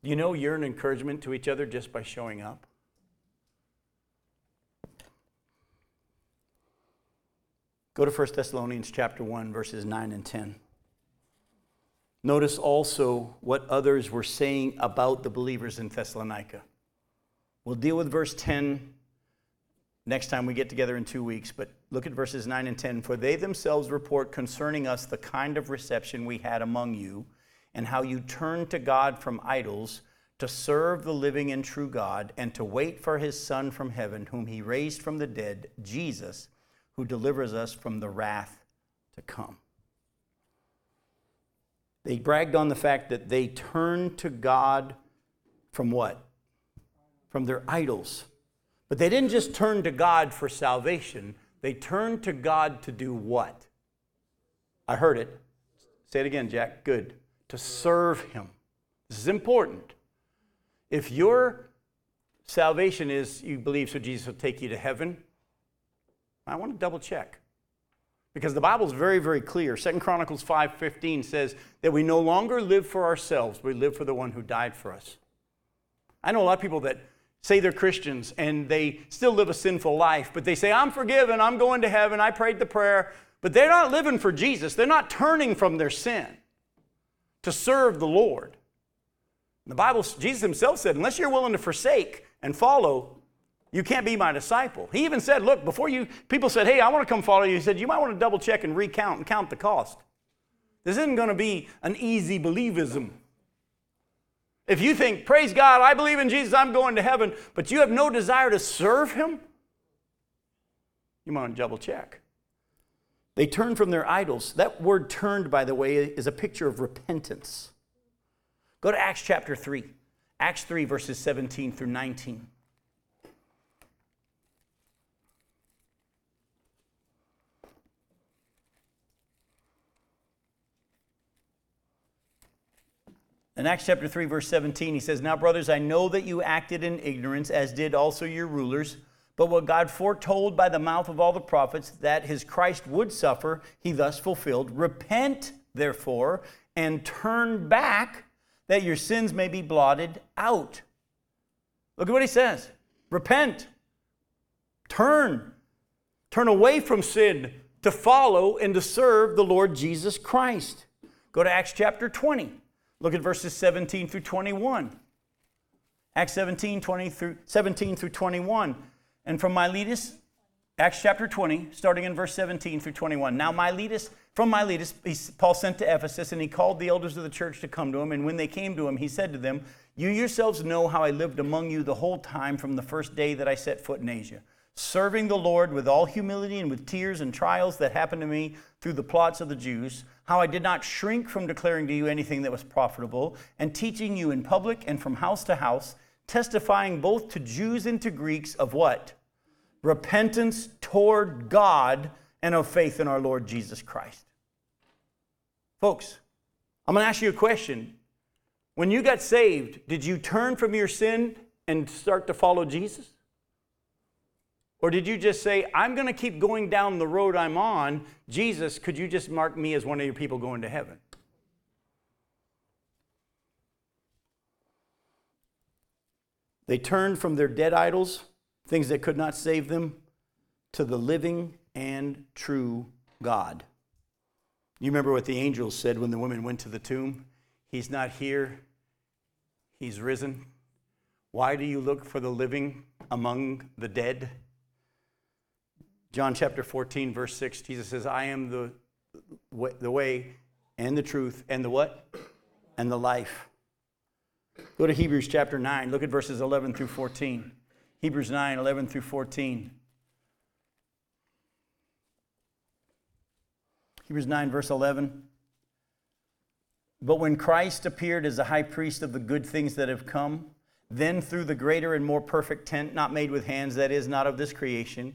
You know, you're an encouragement to each other just by showing up. Go to 1 Thessalonians chapter 1 verses 9 and 10. Notice also what others were saying about the believers in Thessalonica. We'll deal with verse 10 next time we get together in two weeks, but look at verses 9 and 10. For they themselves report concerning us the kind of reception we had among you, and how you turned to God from idols to serve the living and true God, and to wait for his Son from heaven, whom he raised from the dead, Jesus, who delivers us from the wrath to come. They bragged on the fact that they turned to God from what? from their idols. But they didn't just turn to God for salvation, they turned to God to do what? I heard it. Say it again, Jack. Good. To serve Him. This is important. If your salvation is you believe so Jesus will take you to heaven, I want to double check. Because the Bible is very, very clear. Second Chronicles 5:15 says that we no longer live for ourselves, we live for the one who died for us. I know a lot of people that say they're Christians and they still live a sinful life, but they say, I'm forgiven, I'm going to heaven, I prayed the prayer, but they're not living for Jesus. They're not turning from their sin to serve the Lord. The Bible, Jesus himself said, unless you're willing to forsake and follow, you can't be my disciple. He even said, look, before you, people said, hey, I want to come follow you. He said, you might want to double check and recount and count the cost. This isn't going to be an easy believism. If you think, praise God, I believe in Jesus, I'm going to heaven, but you have no desire to serve Him, you might want to double check. They turned from their idols. That word turned, by the way, is a picture of repentance. Go to Acts chapter 3. Acts 3, verses 17 through 19. In Acts chapter 3, verse 17, he says, Now, brothers, I know that you acted in ignorance, as did also your rulers. But what God foretold by the mouth of all the prophets, that his Christ would suffer, he thus fulfilled. Repent, therefore, and turn back, that your sins may be blotted out. Look at what he says Repent, turn, turn away from sin to follow and to serve the Lord Jesus Christ. Go to Acts chapter 20. Look at verses 17 through 21. Acts 17, 20 through, 17 through 21. And from Miletus, Acts chapter 20, starting in verse 17 through 21. Now, Miletus, from Miletus, Paul sent to Ephesus, and he called the elders of the church to come to him. And when they came to him, he said to them, You yourselves know how I lived among you the whole time from the first day that I set foot in Asia, serving the Lord with all humility and with tears and trials that happened to me through the plots of the Jews, how I did not shrink from declaring to you anything that was profitable, and teaching you in public and from house to house, testifying both to Jews and to Greeks of what? Repentance toward God and of faith in our Lord Jesus Christ. Folks, I'm going to ask you a question. When you got saved, did you turn from your sin and start to follow Jesus? Or did you just say, I'm going to keep going down the road I'm on? Jesus, could you just mark me as one of your people going to heaven? They turned from their dead idols, things that could not save them, to the living and true God. You remember what the angels said when the women went to the tomb? He's not here, he's risen. Why do you look for the living among the dead? John chapter 14, verse 6, Jesus says, I am the, the way and the truth and the what? And the life. Go to Hebrews chapter 9. Look at verses 11 through 14. Hebrews 9, 11 through 14. Hebrews 9, verse 11. But when Christ appeared as a high priest of the good things that have come, then through the greater and more perfect tent, not made with hands, that is, not of this creation,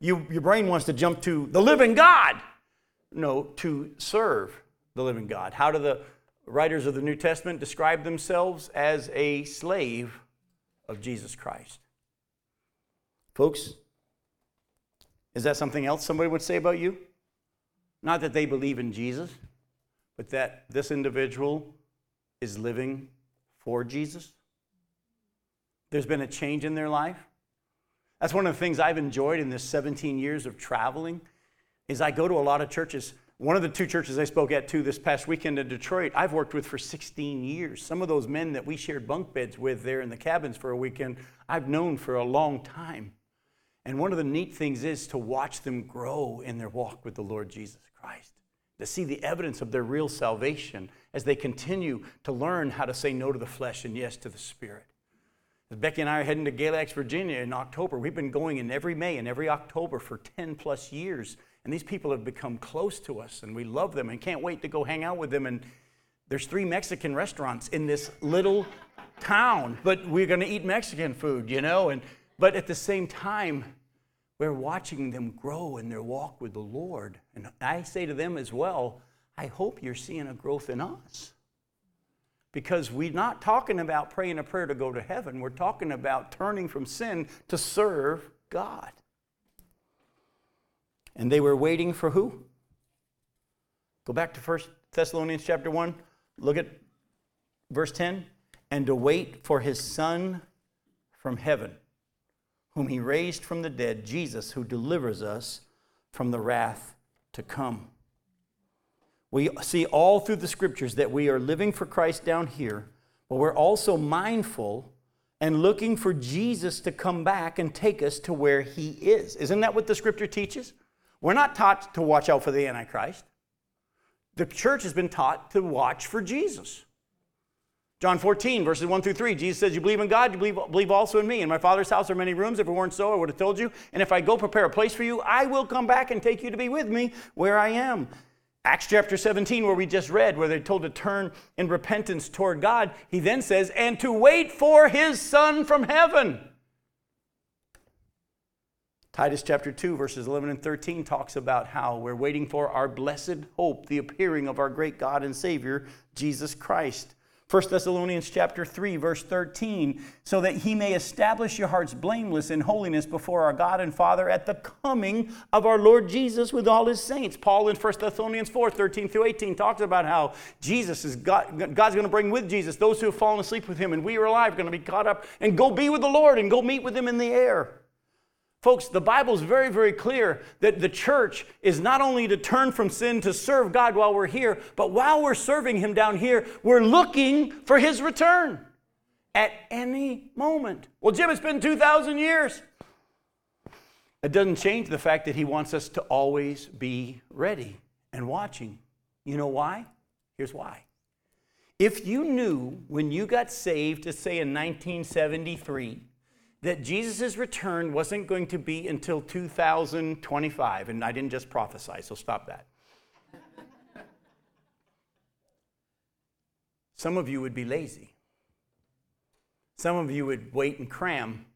You, your brain wants to jump to the living God. No, to serve the living God. How do the writers of the New Testament describe themselves? As a slave of Jesus Christ. Folks, is that something else somebody would say about you? Not that they believe in Jesus, but that this individual is living for Jesus. There's been a change in their life. That's one of the things I've enjoyed in this 17 years of traveling is I go to a lot of churches. One of the two churches I spoke at too this past weekend in Detroit, I've worked with for 16 years. Some of those men that we shared bunk beds with there in the cabins for a weekend, I've known for a long time. And one of the neat things is to watch them grow in their walk with the Lord Jesus Christ, to see the evidence of their real salvation as they continue to learn how to say no to the flesh and yes to the Spirit. Becky and I are heading to Galax, Virginia in October. We've been going in every May and every October for 10 plus years. And these people have become close to us and we love them and can't wait to go hang out with them. And there's three Mexican restaurants in this little town, but we're going to eat Mexican food, you know? And, but at the same time, we're watching them grow in their walk with the Lord. And I say to them as well, I hope you're seeing a growth in us because we're not talking about praying a prayer to go to heaven. We're talking about turning from sin to serve God. And they were waiting for who? Go back to 1 Thessalonians chapter 1. Look at verse 10. And to wait for his Son from heaven, whom he raised from the dead, Jesus, who delivers us from the wrath to come. We see all through the scriptures that we are living for Christ down here, but we're also mindful and looking for Jesus to come back and take us to where he is. Isn't that what the scripture teaches? We're not taught to watch out for the Antichrist. The church has been taught to watch for Jesus. John 14, verses 1 through 3, Jesus says, You believe in God, you believe, believe also in me. In my Father's house are many rooms. If it weren't so, I would have told you. And if I go prepare a place for you, I will come back and take you to be with me where I am. Acts chapter 17, where we just read, where they're told to turn in repentance toward God, he then says, and to wait for his Son from heaven. Titus chapter 2, verses 11 and 13 talks about how we're waiting for our blessed hope, the appearing of our great God and Savior, Jesus Christ. 1 Thessalonians chapter 3 verse 13 so that he may establish your hearts blameless in holiness before our God and Father at the coming of our Lord Jesus with all his saints. Paul in 1 Thessalonians 4 13 through 18 talks about how Jesus is God, God's going to bring with Jesus those who have fallen asleep with him and we are alive are going to be caught up and go be with the Lord and go meet with him in the air. Folks, the Bible is very, very clear that the church is not only to turn from sin to serve God while we're here, but while we're serving Him down here, we're looking for His return at any moment. Well, Jim, it's been 2,000 years. It doesn't change the fact that He wants us to always be ready and watching. You know why? Here's why. If you knew when you got saved, to say in 1973, that Jesus' return wasn't going to be until 2025. And I didn't just prophesy, so stop that. Some of you would be lazy. Some of you would wait and cram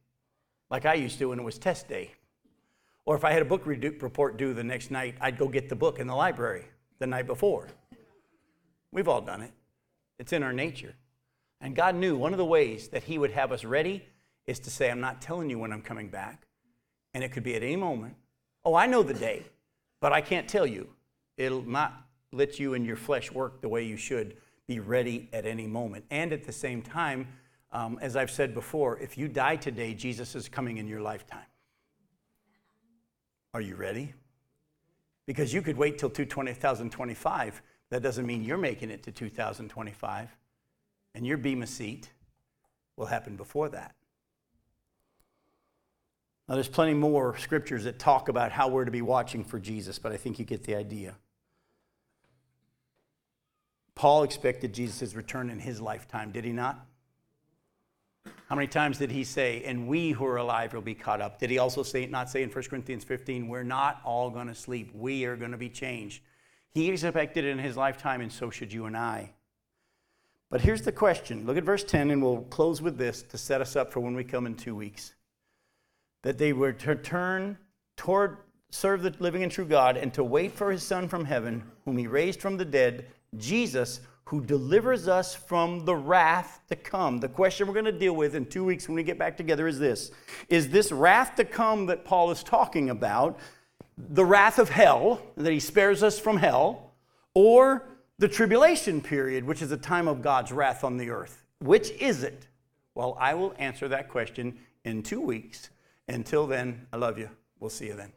like I used to when it was test day. Or if I had a book report due the next night, I'd go get the book in the library the night before. We've all done it, it's in our nature. And God knew one of the ways that He would have us ready is to say, I'm not telling you when I'm coming back. And it could be at any moment. Oh, I know the day, but I can't tell you. It'll not let you and your flesh work the way you should be ready at any moment. And at the same time, um, as I've said before, if you die today, Jesus is coming in your lifetime. Are you ready? Because you could wait till 2025. That doesn't mean you're making it to 2025. And your Bema seat will happen before that. Now, there's plenty more scriptures that talk about how we're to be watching for Jesus, but I think you get the idea. Paul expected Jesus' return in his lifetime, did he not? How many times did he say, and we who are alive will be caught up? Did he also say, not say in 1 Corinthians 15, we're not all going to sleep, we are going to be changed? He expected it in his lifetime, and so should you and I. But here's the question. Look at verse 10, and we'll close with this to set us up for when we come in two weeks that they were to turn toward serve the living and true God and to wait for his son from heaven whom he raised from the dead Jesus who delivers us from the wrath to come. The question we're going to deal with in 2 weeks when we get back together is this. Is this wrath to come that Paul is talking about the wrath of hell that he spares us from hell or the tribulation period which is a time of God's wrath on the earth? Which is it? Well, I will answer that question in 2 weeks. Until then, I love you. We'll see you then.